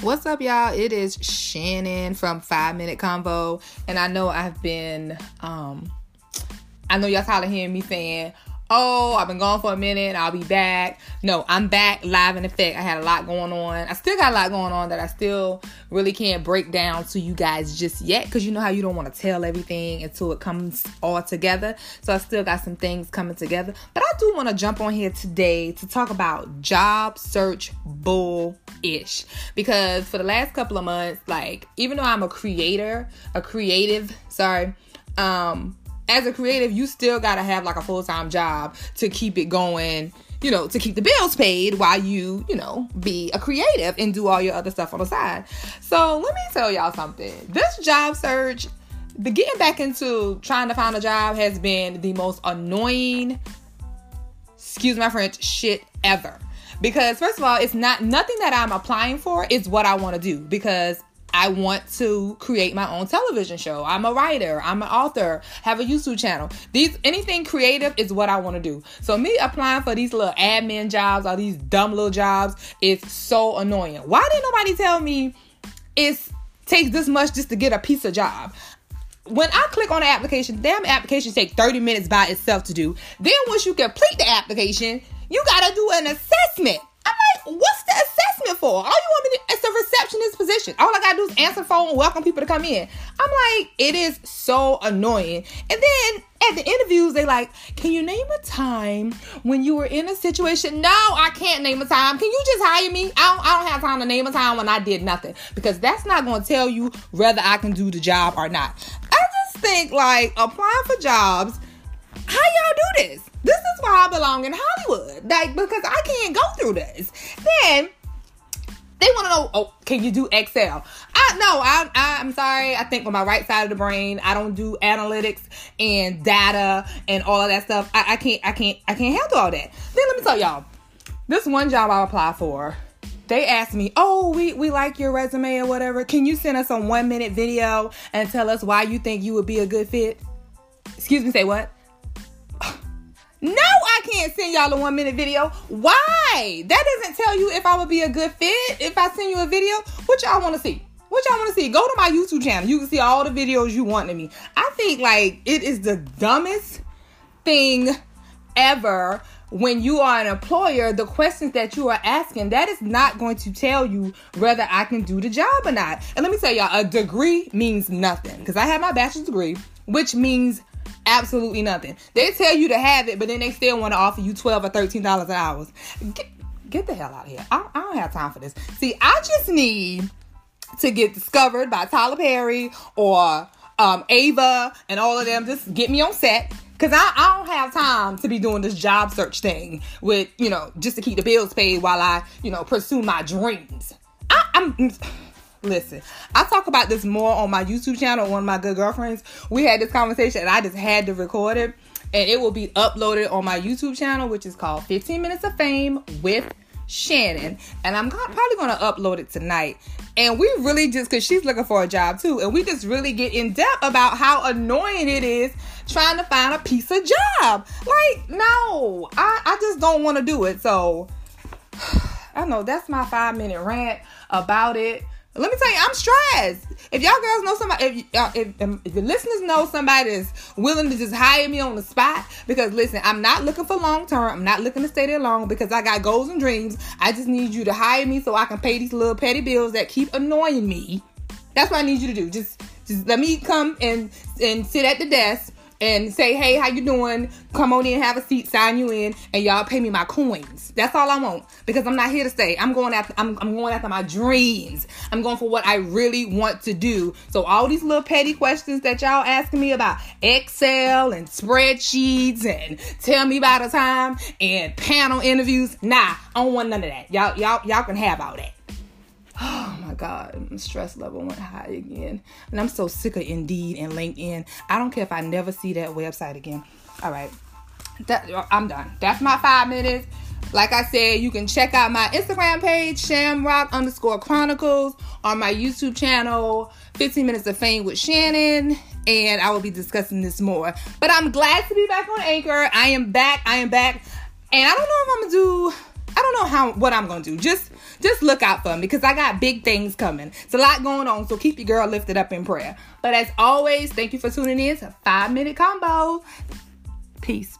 What's up, y'all? It is Shannon from Five Minute Convo, and I know I've been, um, I know y'all tired of hearing me saying, oh, I've been gone for a minute, I'll be back. No, I'm back live in effect. I had a lot going on. I still got a lot going on that I still really can't break down to you guys just yet because you know how you don't want to tell everything until it comes all together. So I still got some things coming together. But I do want to jump on here today to talk about job search bull ish because for the last couple of months, like, even though I'm a creator, a creative, sorry, um, as a creative, you still gotta have like a full time job to keep it going, you know, to keep the bills paid while you, you know, be a creative and do all your other stuff on the side. So let me tell y'all something. This job search, the getting back into trying to find a job has been the most annoying, excuse my French, shit ever. Because first of all, it's not nothing that I'm applying for, it's what I want to do. Because I want to create my own television show. I'm a writer, I'm an author, have a YouTube channel. These anything creative is what I want to do. So me applying for these little admin jobs or these dumb little jobs is so annoying. Why didn't nobody tell me it takes this much just to get a piece of job? When I click on the application, damn application take 30 minutes by itself to do. Then once you complete the application, you gotta do an assessment. I'm like, what's the assessment for? All you want me to, it's a receptionist position. All I gotta do is answer phone, welcome people to come in. I'm like, it is so annoying. And then at the interviews, they like, can you name a time when you were in a situation? No, I can't name a time. Can you just hire me? I don't, I don't have time to name a time when I did nothing because that's not to tell you whether I can do the job or not. I just think like applying for jobs. Do this? This is why I belong in Hollywood. Like, because I can't go through this. Then they want to know, oh, can you do Excel? I no, I, I am sorry. I think with my right side of the brain, I don't do analytics and data and all of that stuff. I, I can't, I can't, I can't handle all that. Then let me tell y'all, this one job I applied for, they asked me, "Oh, we we like your resume or whatever. Can you send us a one minute video and tell us why you think you would be a good fit?" Excuse me, say what? No, I can't send y'all a one minute video. Why? That doesn't tell you if I would be a good fit if I send you a video. What y'all want to see? What y'all want to see? Go to my YouTube channel. You can see all the videos you want of me. I think like it is the dumbest thing ever when you are an employer, the questions that you are asking, that is not going to tell you whether I can do the job or not. And let me tell y'all, a degree means nothing because I have my bachelor's degree, which means absolutely nothing. They tell you to have it, but then they still want to offer you twelve or thirteen dollars an hour. Get, get the hell out of here! I, I don't have time for this. See, I just need to get discovered by Tyler Perry or um, Ava and all of them. Just get me on set. Cause I, I don't have time to be doing this job search thing with, you know, just to keep the bills paid while I, you know, pursue my dreams. I, I'm Listen, I talk about this more on my YouTube channel, one of my good girlfriends. We had this conversation and I just had to record it. And it will be uploaded on my YouTube channel, which is called 15 Minutes of Fame with Shannon. And I'm probably going to upload it tonight. And we really just, because she's looking for a job too. And we just really get in depth about how annoying it is trying to find a piece of job. Like, no, I, I just don't want to do it. So, I know that's my five minute rant about it. Let me tell you, I'm stressed. If y'all girls know somebody, if, uh, if, um, if, the listeners know somebody that's willing to just hire me on the spot, because listen, I'm not looking for long term. I'm not looking to stay there long because I got goals and dreams. I just need you to hire me so I can pay these little petty bills that keep annoying me. That's what I need you to do. Just, just let me come and and sit at the desk and say, hey, how you doing? Come on in, have a seat, sign you in, and y'all pay me my coins. That's all I want because I'm not here to stay. I'm going after I'm, I'm going after my dreams. I'm going for what I really want to do. So all these little petty questions that y'all asking me about Excel and spreadsheets and tell me about a time and panel interviews, nah, I don't want none of that. Y'all y'all y'all can have all that. Oh my God, my stress level went high again. And I'm so sick of Indeed and LinkedIn. I don't care if I never see that website again. All right, that I'm done. That's my five minutes. Like I said, you can check out my Instagram page, Shamrock underscore Chronicles, on my YouTube channel, 15 Minutes of Fame with Shannon, and I will be discussing this more. But I'm glad to be back on Anchor. I am back. I am back. And I don't know if I'm gonna do I don't know how what I'm gonna do. Just just look out for me because I got big things coming. It's a lot going on, so keep your girl lifted up in prayer. But as always, thank you for tuning in to Five Minute Convo. Peace.